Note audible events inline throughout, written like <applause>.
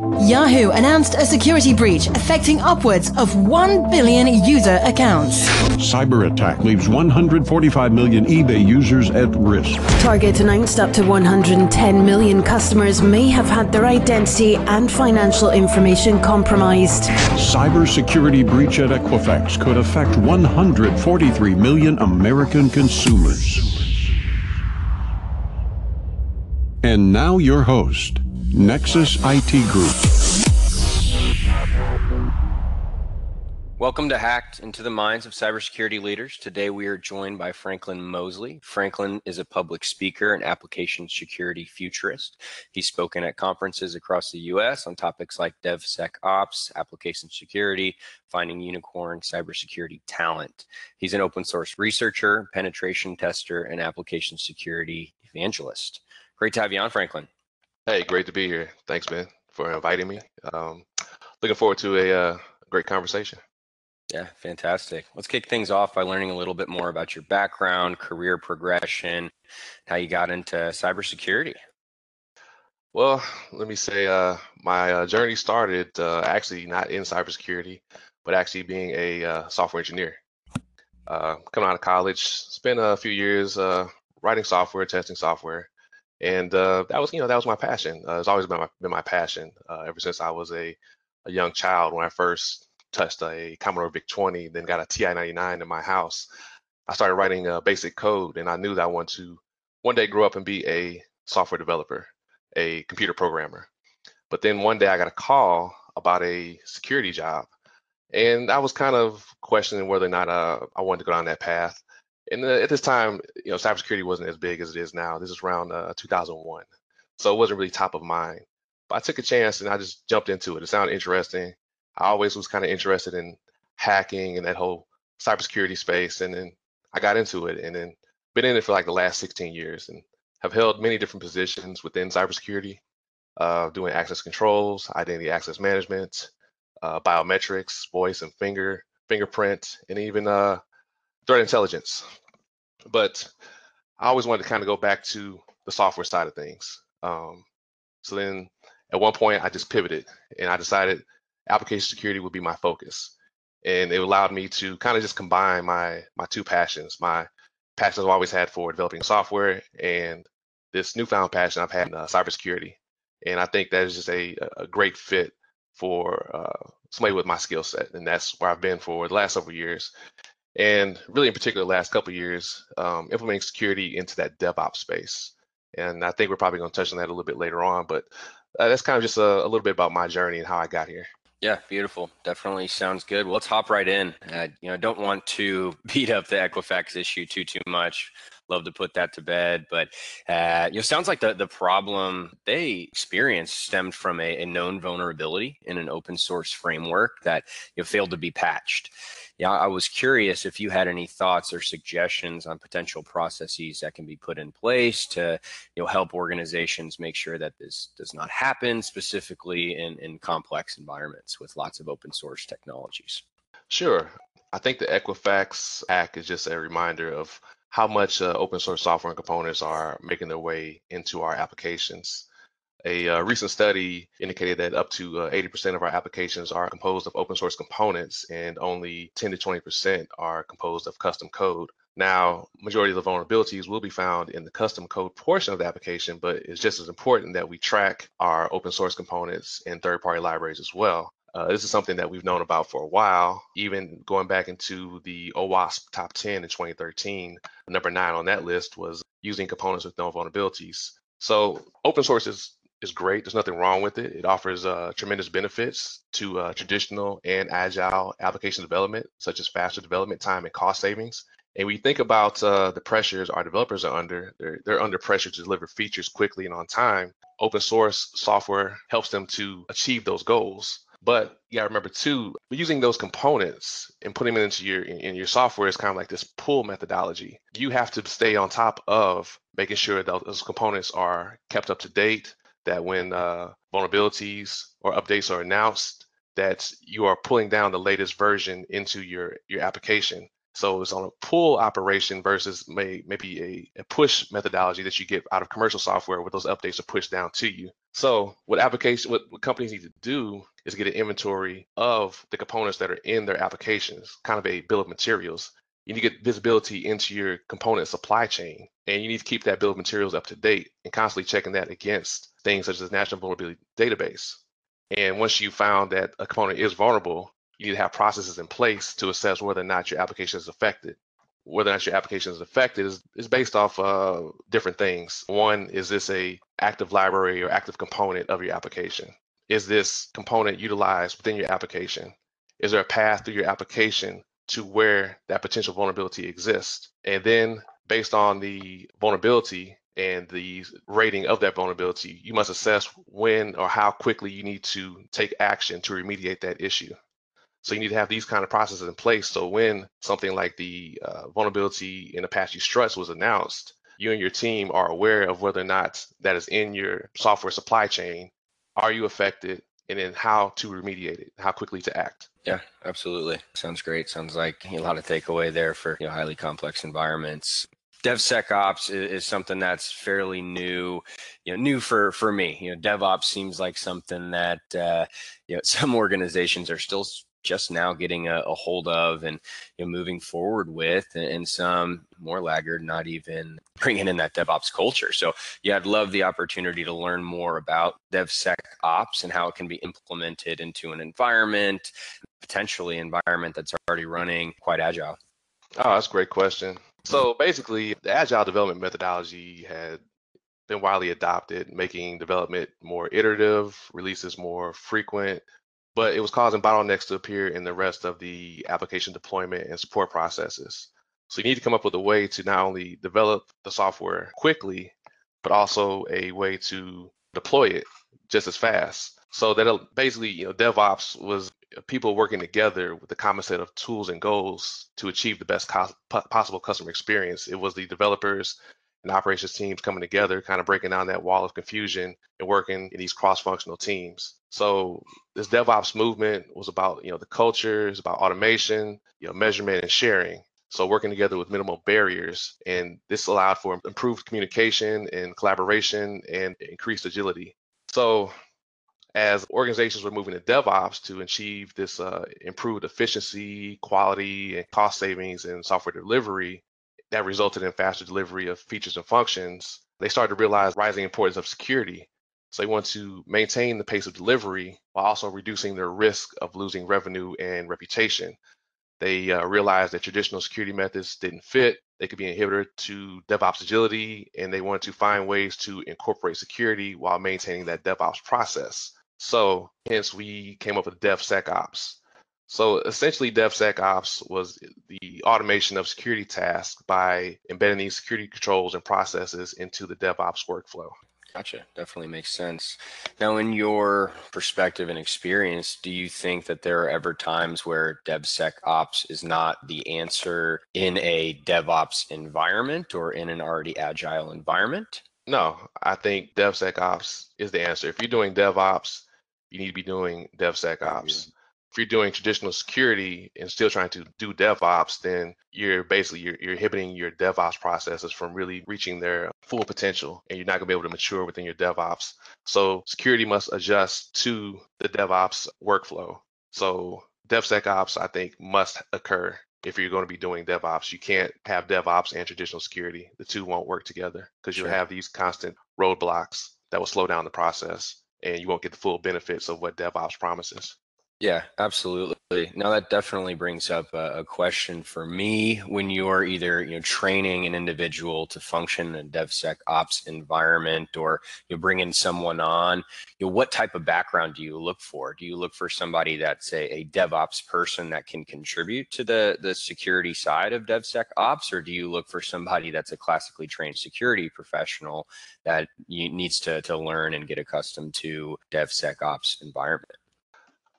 Yahoo announced a security breach affecting upwards of 1 billion user accounts. Cyber attack leaves 145 million eBay users at risk. Target announced up to 110 million customers may have had their identity and financial information compromised. Cybersecurity breach at Equifax could affect 143 million American consumers. And now your host, Nexus IT Group. Welcome to Hacked into the Minds of Cybersecurity Leaders. Today we are joined by Franklin Mosley. Franklin is a public speaker and application security futurist. He's spoken at conferences across the US on topics like DevSecOps, application security, finding unicorn cybersecurity talent. He's an open source researcher, penetration tester, and application security evangelist. Great to have you on, Franklin. Hey, great to be here. Thanks, man, for inviting me. Um, looking forward to a uh, great conversation. Yeah, fantastic. Let's kick things off by learning a little bit more about your background, career progression, how you got into cybersecurity. Well, let me say uh, my uh, journey started uh, actually not in cybersecurity, but actually being a uh, software engineer. Uh, coming out of college, spent a few years writing software, testing software, and uh, that was you know that was my passion. Uh, it's always been my been my passion uh, ever since I was a a young child. When I first touched a Commodore VIC 20, then got a TI 99 in my house, I started writing uh, basic code, and I knew that I wanted to one day grow up and be a software developer, a computer programmer. But then one day I got a call about a security job, and I was kind of questioning whether or not uh, I wanted to go down that path and uh, at this time, you know, cybersecurity wasn't as big as it is now. This is around uh, 2001, so it wasn't really top of mind. But I took a chance and I just jumped into it. It sounded interesting. I always was kind of interested in hacking and that whole cybersecurity space, and then I got into it, and then been in it for like the last 16 years, and have held many different positions within cybersecurity, uh, doing access controls, identity access management, uh, biometrics, voice and finger fingerprint, and even uh, threat intelligence. But I always wanted to kind of go back to the software side of things. Um, so then at one point I just pivoted and I decided application security would be my focus. And it allowed me to kind of just combine my my two passions, my passions I've always had for developing software and this newfound passion I've had in uh, cybersecurity. And I think that is just a, a great fit for uh, somebody with my skill set. And that's where I've been for the last several years and really in particular last couple years um, implementing security into that DevOps space. And I think we're probably going to touch on that a little bit later on, but uh, that's kind of just a, a, little bit about my journey and how I got here. Yeah, beautiful. Definitely sounds good. Well, let's hop right in. Uh, you know, don't want to <laughs> beat up the Equifax issue too too much. Love to put that to bed, but uh, you know, sounds like the the problem they experienced stemmed from a, a known vulnerability in an open source framework that you know, failed to be patched yeah, I was curious if you had any thoughts or suggestions on potential processes that can be put in place to you know help organizations make sure that this does not happen specifically in, in complex environments with lots of open source technologies. Sure. I think the Equifax Act is just a reminder of how much uh, open source software and components are making their way into our applications. A uh, recent study indicated that up to uh, 80% of our applications are composed of open source components and only 10 to 20% are composed of custom code. Now, majority of the vulnerabilities will be found in the custom code portion of the application, but it's just as important that we track our open source components and third-party libraries as well. Uh, this is something that we've known about for a while, even going back into the OWASP top 10 in 2013. Number nine on that list was using components with known vulnerabilities. So open source is is great. There's nothing wrong with it. It offers uh, tremendous benefits to uh, traditional and agile application development, such as faster development time and cost savings. And we think about uh, the pressures our developers are under. They're, they're under pressure to deliver features quickly and on time. Open source software helps them to achieve those goals. But you gotta remember too, using those components and putting them into your in, in your software is kind of like this pull methodology. You have to stay on top of making sure that those components are kept up to date, that when uh, vulnerabilities or updates are announced, that you are pulling down the latest version into your your application. So it's on a pull operation versus may, maybe a, a push methodology that you get out of commercial software where those updates are pushed down to you. So what application, what, companies need to do is get an inventory of the components that are in their applications, kind of a bill of materials. You need to get visibility into your component supply chain, and you need to keep that bill of materials up to date and constantly checking that against things such as the National Vulnerability Database. And once you found that a component is vulnerable, you need to have processes in place to assess whether or not your application is affected. Whether or not your application is affected is, is based off uh, different things. One, is this a active library or active component of your application? Is this component utilized within your application? Is there a path through your application to where that potential vulnerability exists? And then based on the vulnerability, and the rating of that vulnerability, you must assess when or how quickly you need to take action to remediate that issue. So you need to have these kind of processes in place. So when something like the uh, vulnerability in Apache Struts was announced, you and your team are aware of whether or not that is in your software supply chain. Are you affected? And then how to remediate it, how quickly to act. Yeah, absolutely. Sounds great. Sounds like a lot of takeaway there for you know, highly complex environments. DevSecOps is, is, something that's fairly new, you know, new for for me. You know, DevOps seems like something that uh, you know <laughs> some organizations are still just now getting a, a hold of and you know, moving forward with, and, and, some more laggard, not even bringing in that DevOps culture. So, yeah, I'd love the opportunity to learn more about DevSecOps and how it can be implemented into an environment, potentially environment that's already running quite agile. Oh, that's a great question. So basically, the agile development methodology had been widely adopted, making development more iterative, releases more frequent, but it was causing bottlenecks to appear in the rest of the application deployment and support processes. So you need to come up with a way to not only develop the software quickly, but also a way to deploy it just as fast. So that basically, you know, DevOps was uh, people working together with a common set of tools and goals to achieve the best co- possible customer experience. It was the developers and operations teams coming together, kind of breaking down that wall of confusion and working in these cross-functional teams. So this DevOps movement was about, you know, the culture, it's about automation, you know, measurement and sharing. So working together with minimal barriers, and this allowed for improved communication and collaboration and increased agility. So as organizations were moving to DevOps to achieve this uh, improved efficiency, quality, and cost savings in software delivery, that resulted in faster delivery of features and functions. They started to realize rising importance of security. So they want to maintain the pace of delivery while also reducing their risk of losing revenue and reputation. They uh, realized that traditional security methods didn't fit. They could be an inhibitor to DevOps agility, and they wanted to find ways to incorporate security while maintaining that DevOps process. So hence we came up with DevSecOps. So essentially DevSecOps was the automation of security tasks by embedding these security controls and processes into the DevOps workflow. Gotcha. Definitely makes sense. Now, in your perspective and experience, do you think that there are ever times where DevSecOps is not the answer in a DevOps environment or in an already agile environment? No, I think DevSecOps is the answer. If you're doing DevOps, you need to be doing DevSecOps. If you're doing traditional security and still trying to do DevOps, then you're basically you're, you're inhibiting your DevOps processes from really reaching their full potential, and you're not going to be able to mature within your DevOps. So security must adjust to the DevOps workflow. So DevSecOps, I think, must occur if you're going to be doing DevOps. You can't have DevOps and traditional security. The two won't work together because you'll have these constant roadblocks that will slow down the process and you won't get the full benefits of what DevOps promises. Yeah, absolutely. Now that definitely brings up a, a, question for me when you're either you know training an individual to function in a DevSecOps environment or you are bringing someone on. You know, what type of background do you look for? Do you look for somebody that's a, a DevOps person that can contribute to the the security side of DevSecOps, or do you look for somebody that's a classically trained security professional that needs to to learn and get accustomed to DevSecOps environment?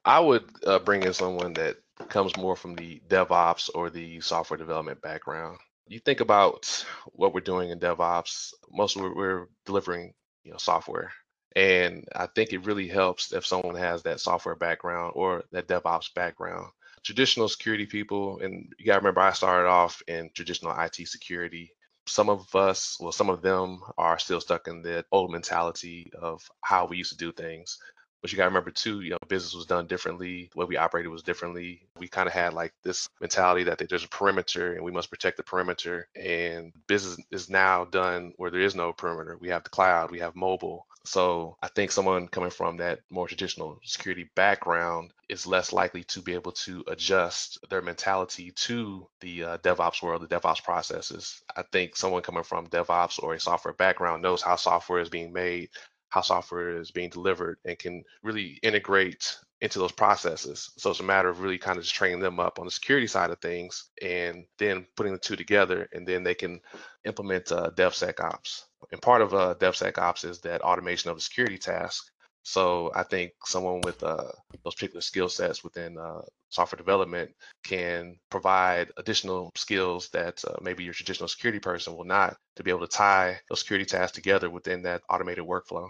I would uh, bring in someone that comes more from the DevOps or the software development background. You think about what we're doing in DevOps. Most we're, we're delivering, you know, software, and I think it really helps if someone has that software background or that DevOps background. Traditional security people, and you got to remember, I started off in traditional IT security. some of us, well, some of them are still stuck in the old mentality of how we used to do things. But you got to remember too, you know, business was done differently. The way we operated was differently. We kind of had like this mentality that there's a perimeter and we must protect the perimeter. And business is now done where there is no perimeter. We have the cloud, we have mobile. So I think someone coming from that more traditional security background is less likely to be able to adjust their mentality to the uh, DevOps world, the DevOps processes. I think someone coming from DevOps or a software background knows how software is being made, how software is being delivered and can really integrate into those processes. So it's a matter of really kind of just training them up on the security side of things and then putting the two together and then they can implement uh, DevSecOps. And part of uh, DevSecOps is that automation of the security task. So I think someone with uh, those particular skill sets within uh, software development can provide additional skills that uh, maybe your traditional security person will not to be able to tie those security tasks together within that automated workflow.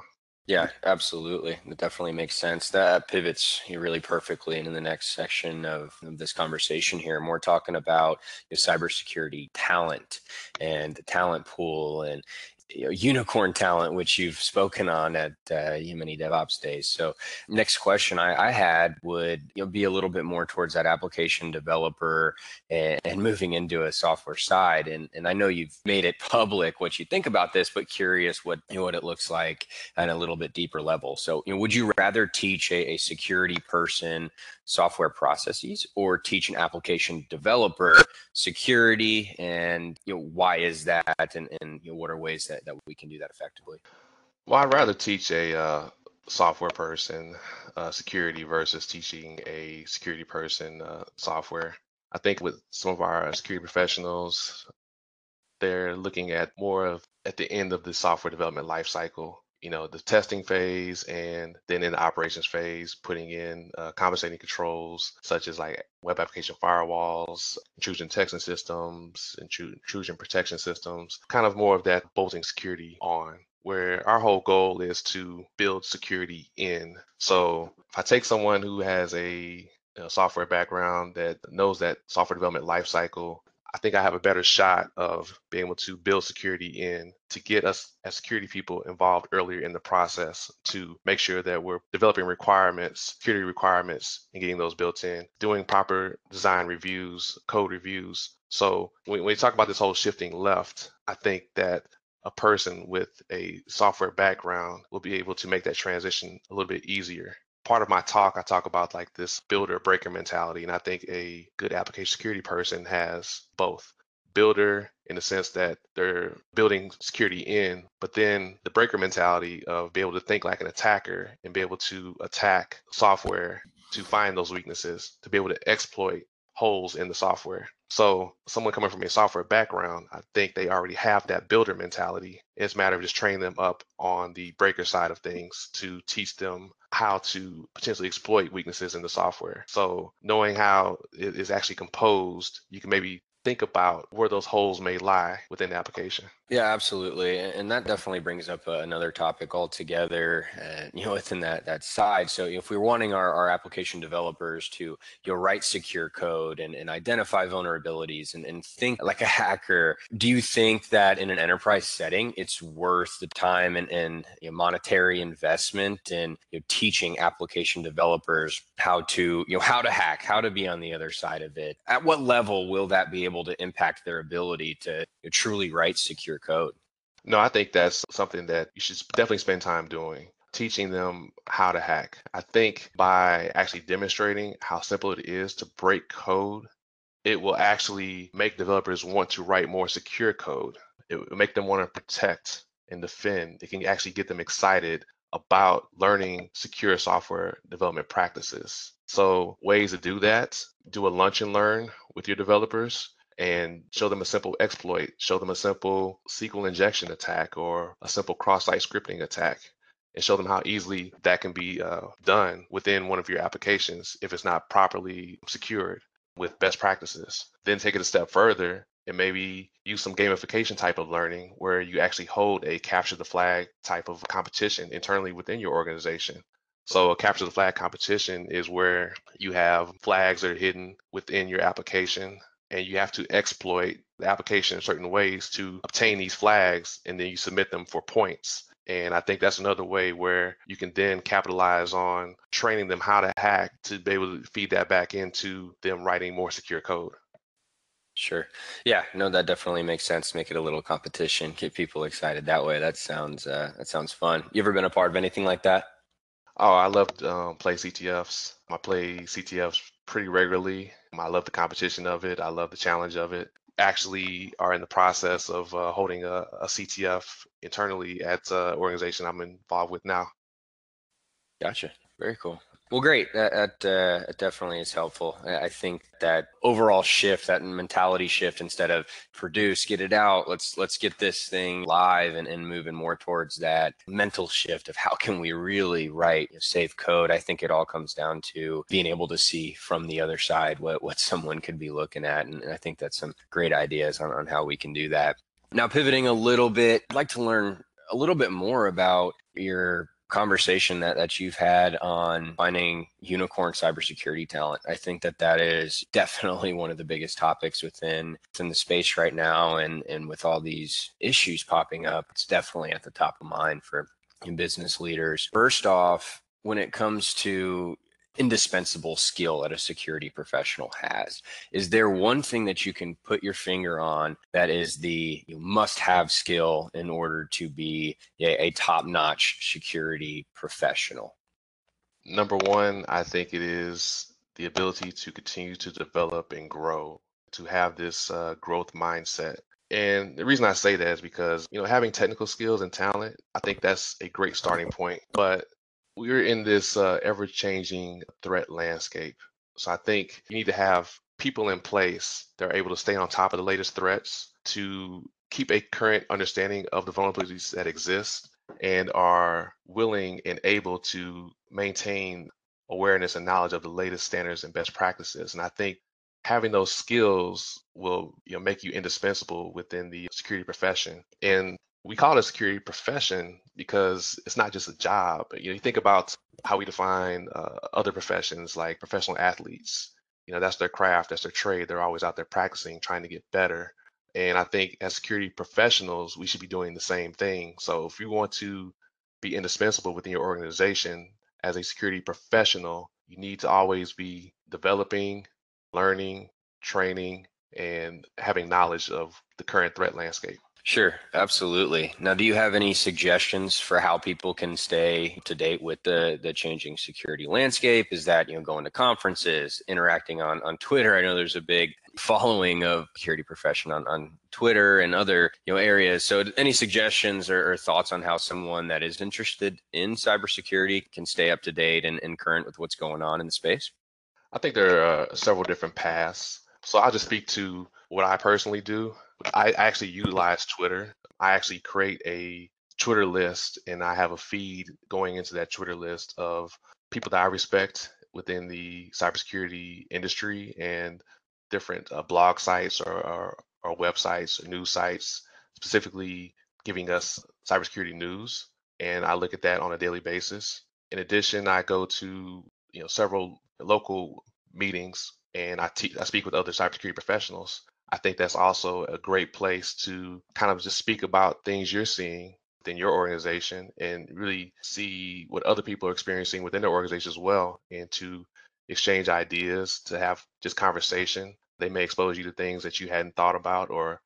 Yeah, absolutely. That definitely makes sense. That pivots really perfectly into the next section of, of this conversation here. And we're talking about cybersecurity talent and the talent pool and you know, unicorn talent, which you've spoken on at uh, Yemeni DevOps Days. So, next question I, I had would you know, be a little bit more towards that application developer and, and, moving into a software side. And, and I know you've made it public what you think about this, but curious what you know, what it looks like at a little bit deeper level. So, you know, would you rather teach a, a security person software processes or teach an application developer security and you know why is that and, and you know what are ways that, that we can do that effectively. Well i'd rather teach a uh, software person uh, security versus teaching a security person uh, software. I think with some of our security professionals they're looking at more of at the end of the software development lifecycle you know, the testing phase and then in the operations phase, putting in uh, compensating controls such as like web application firewalls, intrusion detection systems, intrusion protection systems, kind of more of that bolting security on where our whole goal is to build security in. So if I take someone who has a you know, software background that knows that software development lifecycle I think I have a better shot of being able to build security in to get us as security people involved earlier in the process to make sure that we're developing requirements, security requirements, and getting those built in, doing proper design reviews, code reviews. So when, we talk about this whole shifting left, I think that a person with a software background will be able to make that transition a little bit easier part of my talk, I talk about like this builder breaker mentality. And I think a good application security person has both builder in the sense that they're building security in, but then the breaker mentality of be able to think like an attacker and be able to attack software to find those weaknesses, to be able to exploit holes in the software. So someone coming from a software background, I think they already have that builder mentality. It's a matter of just training them up on the breaker side of things to teach them how to potentially exploit weaknesses in the software. So knowing how it is actually composed, you can maybe think about where those holes may lie within the application. Yeah, absolutely, and that definitely brings up uh, another topic altogether. Uh, you know, <laughs> within that that side. So, if we're wanting our, our application developers to you know write secure code and, and identify vulnerabilities and, and think like a hacker, do you think that in an enterprise setting, it's worth the time and, and you know, monetary investment in you know, teaching application developers how to you know how to hack, how to be on the other side of it? At what level will that be able to impact their ability to truly write secure code. No, I think that's something that you should definitely spend time doing teaching them how to hack. I think by actually demonstrating how simple it is to break code, it will actually make developers want to write more secure code. It will make them want to protect and defend. It can actually get them excited about learning secure software development practices. So, ways to do that do a lunch and learn with your developers and show them a simple exploit, show them a simple SQL injection attack or a simple cross-site scripting attack, and show them how easily that can be uh, done within one of your applications if it's not properly secured with best practices. Then take it a step further and maybe use some gamification type of learning where you actually hold a capture the flag type of competition internally within your organization. So a capture the flag competition is where you have flags that are hidden within your application and you have to exploit the application in certain ways to obtain these flags and then you submit them for points. And I think that's another way where you can then capitalize on training them how to hack to be able to feed that back into them writing more secure code. Sure. Yeah, no, that definitely makes sense. Make it a little competition, get people excited that way. That sounds uh, that sounds fun. You ever been a part of anything like that? Oh, I love um, play CTFs. I play CTFs pretty regularly. I love the competition of it. I love the challenge of it. Actually, are in the process of uh, holding a, a, CTF internally at the organization I'm involved with now. Gotcha. Very cool. Well, great. That, that uh, definitely is helpful. I think that overall shift, that mentality shift, instead of produce, get it out. Let's let's get this thing live and, and moving more towards that mental shift of how can we really write safe code. I think it all comes down to being able to see from the other side what what someone could be looking at, and, and I think that's some great ideas on, on how we can do that. Now, pivoting a little bit, I'd like to learn a little bit more about your conversation that, that you've had on finding unicorn cybersecurity talent. I think that that is <laughs> definitely one of the biggest topics within within the space right now, and and with all these issues popping up, it's definitely at the top of mind for business leaders. First off, when it comes to indispensable skill that a security professional has. Is there one thing that you can put your finger on that is the you must have skill in order to be a, a top notch security professional? Number one, I think it is the ability to continue to develop and grow, to have this uh, growth mindset. And the reason I say that is because, you know, having technical skills and talent, I think that's a great starting point. But we're in this uh, ever changing threat landscape. So I think you need to have people in place that are able to stay on top of the latest threats, to keep a current understanding of the vulnerabilities that exist, and are willing and able to maintain awareness and knowledge of the latest standards and best practices. And I think having those skills will you know make you indispensable within the security profession. And we call it a security profession because it's not just a job. You know, you think about how we define uh, other professions like professional athletes. You know, that's their craft, that's their trade. They're always out there practicing, trying to get better. And I think as security professionals, we should be doing the same thing. So if you want to be indispensable within your organization as a security professional, you need to always be developing, learning, training, and having knowledge of the current threat landscape. Sure, absolutely. Now, do you have any suggestions for how people can stay to date with the the changing security landscape? Is that you know going to conferences, interacting on on Twitter? I know there's a big <laughs> following of security profession on on Twitter and other you know areas. So, any suggestions or, or thoughts on how someone that is interested in cybersecurity can stay up to date and, and current with what's going on in the space? I think there are uh, several different paths. So I'll just speak to what I personally do. I actually utilize Twitter. I actually create a Twitter list and I have a feed going into that Twitter list of people that I respect within the cybersecurity industry and different uh, blog sites or, or, or websites or news sites, specifically giving us cybersecurity news. And I look at that on a daily basis. In addition, I go to you know several local meetings and I, te- I speak with other cybersecurity professionals I think that's also a great place to kind of just speak about things you're seeing within your organization and really see what other people are experiencing within their organization as well and to exchange ideas, to have just conversation. They may expose you to things that you hadn't thought about or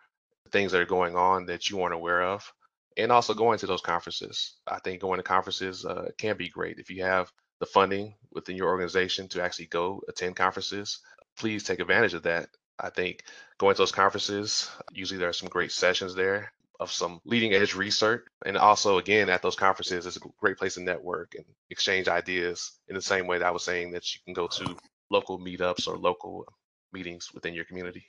things that are going on that you weren't aware of. And also going to those conferences. I think going to conferences uh, can be great. If you have the funding within your organization to actually go attend conferences, please take advantage of that I think going to those conferences, usually there are some great sessions there of some leading edge research. And also, again, at those conferences, it's a great place to network and exchange ideas in the same way that I was saying that you can go to local meetups or local meetings within your community.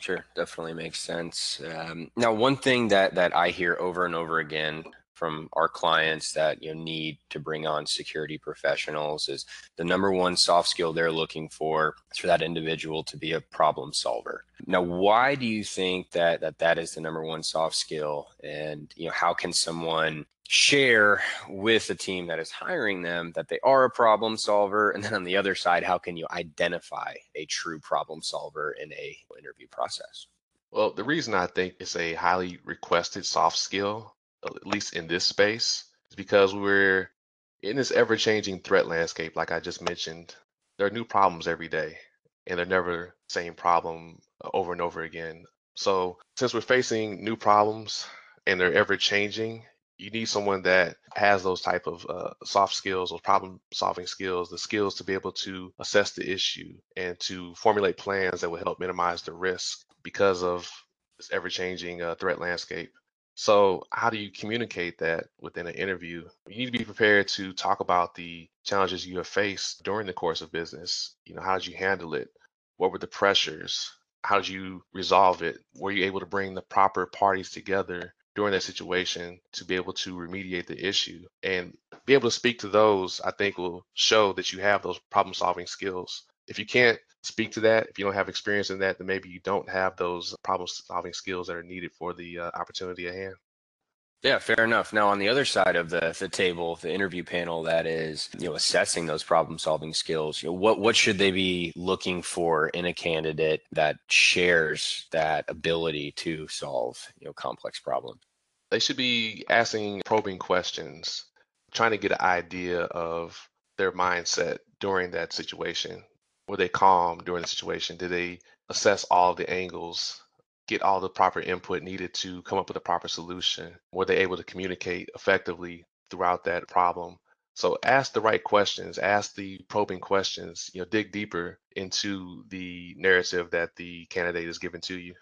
Sure, definitely makes sense. Um, now, one thing that that I hear over and over again from our clients that you know need to bring on security professionals is the number one soft skill they're looking for is for that individual to be a problem solver. Now, why do you think that that, that is the number one soft skill? And you know, how can someone share with the team that is hiring them that they are a problem solver and then on the other side how can you identify a true problem solver in a interview process well the reason i think it's a highly requested soft skill at least in this space is because we're in this ever-changing threat landscape like i just mentioned. There are new problems every day and they're never the same problem uh, over and over again. So since we're facing new problems and they're ever changing you need someone that has those type of uh, soft skills or problem solving skills the skills to be able to assess the issue and to formulate plans that will help minimize the risk because of this ever-changing uh, threat landscape so how do you communicate that within an interview? You need to be prepared to talk about the challenges you have faced during the course of business. You know how did you handle it? What were the pressures? How did you resolve it? Were you able to bring the proper parties together during that situation to be able to remediate the issue? And be able to speak to those i think will show that you have those problem solving skills if you can't speak to that if you don't have experience in that then maybe you don't have those problem solving skills that are needed for the uh, opportunity at hand yeah, fair enough. Now, on the other side of the, the table, the interview panel that is, you know, assessing those problem solving skills, you know, what what should they be looking for in a candidate that shares that ability to solve, you know, complex problems? They should be asking probing questions, trying to get an idea of their mindset during that situation. Were they calm during the situation? Did they assess all the angles get all the proper input needed to come up with a proper solution? Were they able to communicate effectively throughout that problem? So ask the right questions, ask the probing questions, you know, dig deeper into the narrative that the candidate is giving to you.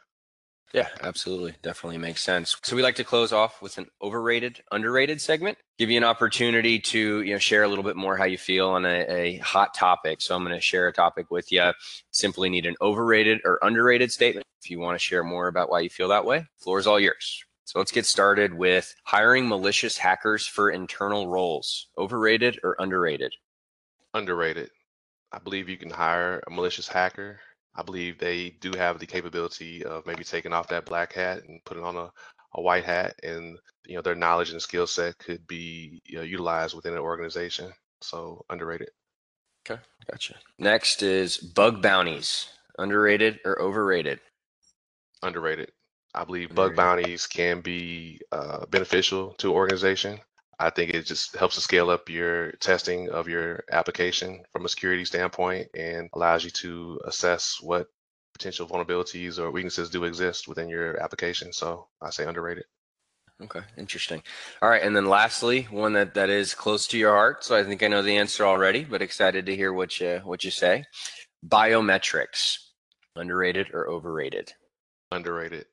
Yeah, absolutely. Definitely makes sense. So we like to close off with an overrated, underrated segment. Give you an opportunity to, you know, share a little bit more how you feel on a, a hot topic. So I'm going to share a topic with you. Simply need an overrated or underrated statement. If you want to share more about why you feel that way, floor is all yours. So let's get started with hiring malicious hackers for internal roles. Overrated or underrated? Underrated. I believe you can hire a malicious hacker I believe they do have the capability of maybe taking off that black hat and putting on a, a white hat, and you know their knowledge and skill set could be you know, utilized within an organization. So underrated. Okay, gotcha. Next is bug bounties. Underrated or overrated? Underrated. I believe underrated. bug bounties can be uh, beneficial to an organization. I think it just helps to scale up your testing of your application from a security standpoint and allows you to assess what potential vulnerabilities or weaknesses do exist within your application. So I say underrated. Okay, interesting. All right, and then lastly, one that that is close to your heart. So I think I know the answer already, but excited to hear what you what you say. Biometrics, underrated or overrated? Underrated.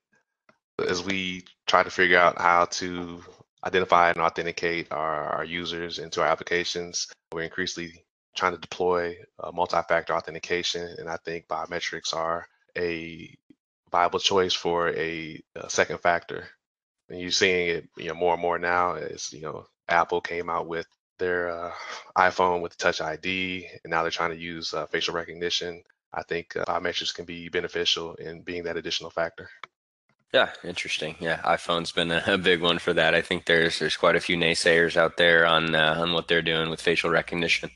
As we try to figure out how to identify and authenticate our, our users into our applications. We're increasingly trying to deploy uh, multi-factor authentication, and I think biometrics are a viable choice for a, a, second factor. And you're seeing it, you know, more and more now. As you know, Apple came out with their uh, iPhone with Touch ID, and now they're trying to use uh, facial recognition. I think uh, biometrics can be beneficial in being that additional factor. Yeah, interesting. Yeah, iPhone's been a, a, big one for that. I think there's there's quite a few naysayers out there on uh, on what they're doing with facial recognition.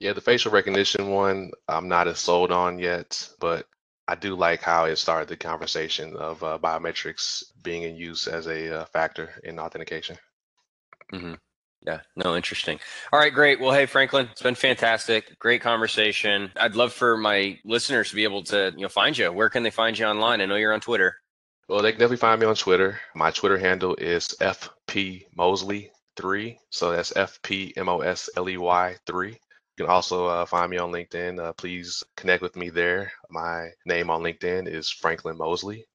Yeah, the facial recognition one I'm not as sold on yet, but I do like how it started the conversation of uh, biometrics being in use as a uh, factor in authentication. Mm-hmm. Yeah, no, interesting. All right, great. Well, hey, Franklin, it's been fantastic. Great conversation. I'd love for my listeners to be able to, you know, find you. Where can they find you online? I know you're on Twitter. Well, they can definitely find me on Twitter. My Twitter handle is FP Mosley3. So that's FP M O S L E Y 3. You can also uh, find me on LinkedIn. Uh, please connect with me there. My name on LinkedIn is Franklin Mosley.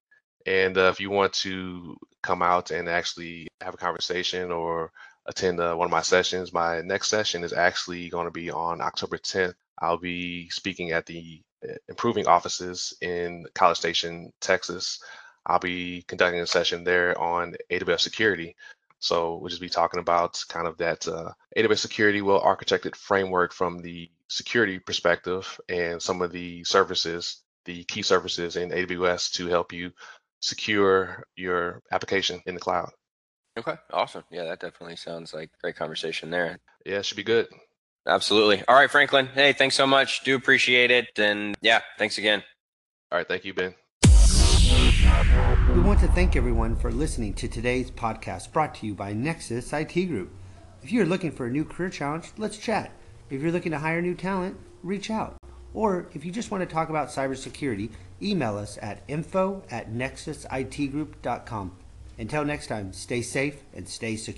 And uh, if you want to come out and actually have a conversation or attend uh, one of my sessions, my next session is actually going to be on October 10th. I'll be speaking at the uh, Improving Offices in College Station, Texas. I'll be conducting a session there on AWS security. So we'll just be talking about kind of that uh, AWS security well architected framework from the security perspective and some of the services, the key services in AWS to help you secure your application in the cloud. Okay, awesome. Yeah, that definitely sounds like great conversation there. Yeah, it should be good. Absolutely. All right, Franklin. Hey, thanks so much. Do appreciate it. And yeah, thanks again. All right, thank you, Ben. We want to thank everyone for listening to today's podcast brought to you by Nexus IT Group. If you're looking for a new career challenge, let's chat. If you're looking to hire new talent, reach out. Or if you just want to talk about cybersecurity, email us at info at nexusitgroup.com. Until next time, stay safe and stay secure.